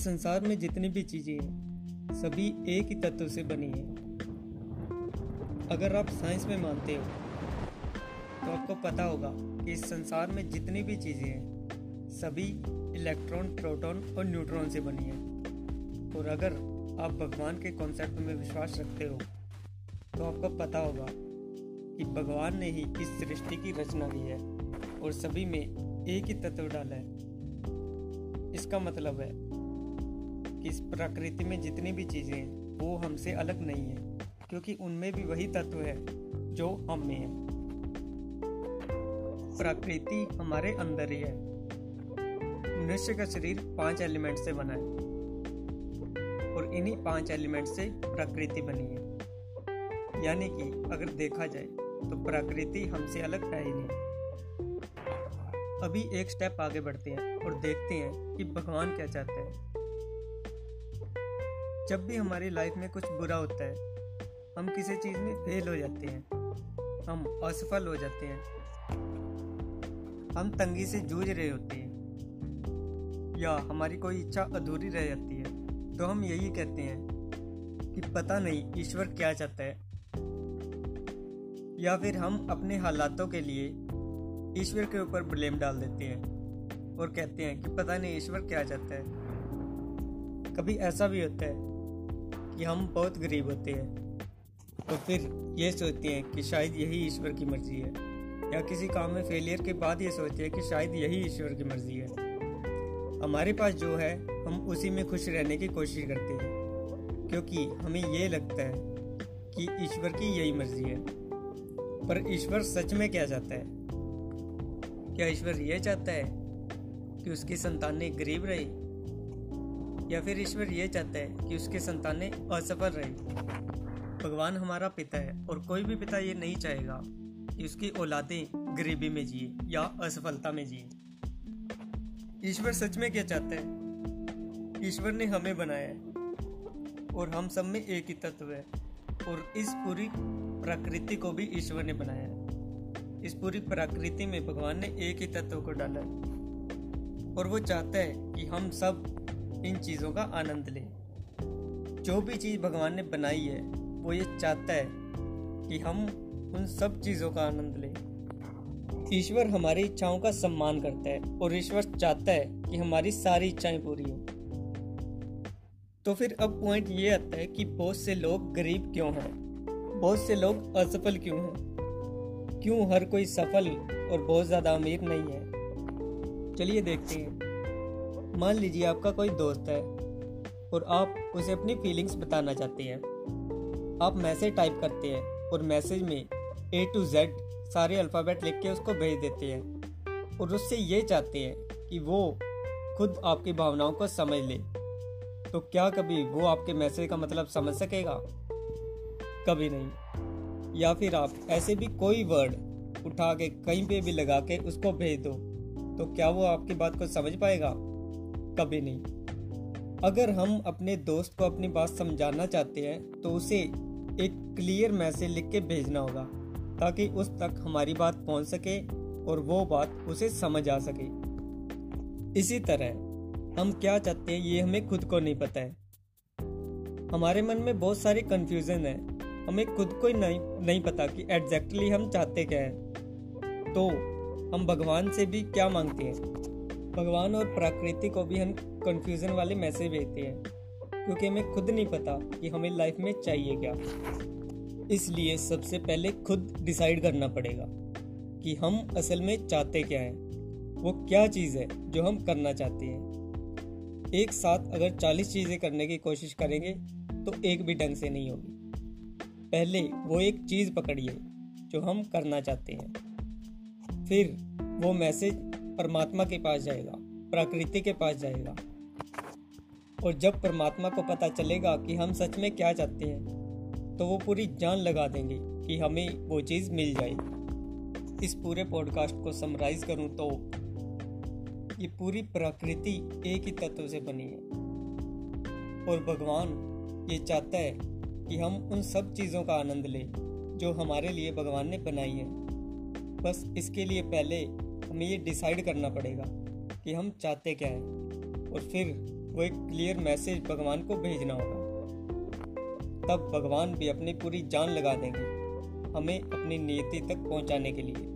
संसार में जितनी भी चीज़ें हैं, सभी एक ही तत्व से बनी हैं। अगर आप साइंस में मानते हो तो आपको पता होगा कि इस संसार में जितनी भी चीज़ें हैं, सभी इलेक्ट्रॉन, प्रोटॉन और न्यूट्रॉन से बनी हैं। और अगर आप भगवान के कॉन्सेप्ट में विश्वास रखते हो तो आपको पता होगा कि भगवान ने ही इस सृष्टि की रचना की है और सभी में एक ही तत्व डाला है। इसका मतलब है कि इस प्रकृति में जितनी भी चीज़ें हैं, वो हमसे अलग नहीं है, क्योंकि उनमें भी वही तत्व है जो हम में है। प्रकृति हमारे अंदर ही है। मनुष्य का शरीर पाँच एलिमेंट से बना है, और इन्हीं पाँच एलिमेंट से प्रकृति बनी है। यानी कि अगर देखा जाए तो प्रकृति हमसे अलग है ही नहीं। अभी एक स्टेप आगे बढ़ते हैं और देखते हैं कि भगवान क्या चाहते हैं। जब भी हमारी लाइफ में कुछ बुरा होता है, हम किसी चीज़ में फेल हो जाते हैं। हम असफल हो जाते हैं। हम तंगी से जूझ रहे होते हैं। या हमारी कोई इच्छा अधूरी रह जाती है तो हम यही कहते हैं कि पता नहीं ईश्वर क्या चाहता है। या फिर हम अपने हालातों के लिए ईश्वर के ऊपर ब्लेम डाल देते हैं और कहते हैं कि पता नहीं ईश्वर क्या चाहता है। कभी ऐसा भी होता है कि हम बहुत गरीब होते हैं। तो फिर ये सोचते हैं कि शायद यही ईश्वर की मर्ज़ी है। या किसी काम में फेलियर के बाद ये सोचते हैं कि शायद यही ईश्वर की मर्ज़ी है। हमारे पास जो है, हम उसी में खुश रहने की कोशिश करते हैं। क्योंकि हमें ये लगता है कि ईश्वर की यही मर्ज़ी है। पर ईश्वर सच में क्या चाहता है? क्या ईश्वर ये चाहता है कि उसकी संतानें गरीब रहे? या फिर ईश्वर ये चाहता है कि उसके संतानें असफल रहें। भगवान हमारा पिता है और कोई भी पिता ये नहीं चाहेगा कि उसकी औलादें गरीबी में जिए या असफलता में जिए। ईश्वर सच में क्या चाहता है? ईश्वर ने हमें बनाया है और हम सब में एक ही तत्व है और इस पूरी प्रकृति को भी ईश्वर ने बनाया है। इस पूरी प्रकृति में भगवान ने एक ही तत्व को डाला है और वो चाहता है कि हम सब इन चीज़ों का आनंद लें। जो भी चीज़ भगवान ने बनाई है, वो ये चाहता है कि हम उन सब चीज़ों का आनंद लें। ईश्वर हमारी इच्छाओं का सम्मान करता है और ईश्वर चाहता है कि हमारी सारी इच्छाएँ पूरी हो। तो फिर अब पॉइंट ये आता है कि बहुत से लोग गरीब क्यों हैं? बहुत से लोग असफल क्यों हैं? क्यों हर कोई सफल और बहुत ज़्यादा अमीर नहीं है? चलिए देखते हैं। मान लीजिए आपका कोई दोस्त है और आप उसे अपनी फीलिंग्स बताना चाहते हैं। आप मैसेज टाइप करते हैं और मैसेज में ए टू जेड सारे अल्फ़ाबेट लिख के उसको भेज देते हैं और उससे ये चाहते हैं कि वो खुद आपकी भावनाओं को समझ ले। तो क्या कभी वो आपके मैसेज का मतलब समझ सकेगा? कभी नहीं। या फिर आप ऐसे भी कोई वर्ड उठा के कहीं पे भी लगा के उसको भेज दो तो क्या वो आपकी बात को समझ पाएगा? कभी नहीं। अगर हम अपने दोस्त को अपनी बात समझाना चाहते हैं तो उसे एक क्लियर मैसेज लिख के भेजना होगा, ताकि उस तक हमारी बात पहुँच सके और वो बात उसे समझ आ सके। इसी तरह, हम क्या चाहते हैं ये हमें खुद को नहीं पता है। हमारे मन में बहुत सारी कंफ्यूजन है। हमें खुद को ही नहीं नहीं पता कि एग्जैक्टली हम चाहते क्या हैं। तो हम भगवान से भी क्या मांगते हैं? भगवान और प्रकृति को भी हम कंफ्यूजन वाले मैसेज भेजते हैं। क्योंकि हमें खुद नहीं पता कि हमें लाइफ में चाहिए क्या। इसलिए सबसे पहले खुद डिसाइड करना पड़ेगा कि हम असल में चाहते क्या हैं। वो क्या चीज़ है जो हम करना चाहते हैं। एक साथ अगर 40 चीज़ें करने की कोशिश करेंगे तो एक भी ढंग से नहीं होगी। पहले वो एक चीज़ पकड़िए जो हम करना चाहते हैं। फिर वो मैसेज परमात्मा के पास जाएगा, प्रकृति के पास जाएगा। और जब परमात्मा को पता चलेगा कि हम सच में क्या चाहते हैं तो वो पूरी जान लगा देंगे कि हमें वो चीज़ मिल जाए। इस पूरे पॉडकास्ट को समराइज करूँ तो ये पूरी प्रकृति एक ही तत्व से बनी है। और भगवान ये चाहता है कि हम उन सब चीज़ों का आनंद लें जो हमारे लिए भगवान ने बनाई है। बस इसके लिए पहले हमें ये डिसाइड करना पड़ेगा कि हम चाहते क्या हैं। और फिर वो एक क्लियर मैसेज भगवान को भेजना होगा। तब भगवान भी अपनी पूरी जान लगा देंगे हमें अपनी नियति तक पहुँचाने के लिए।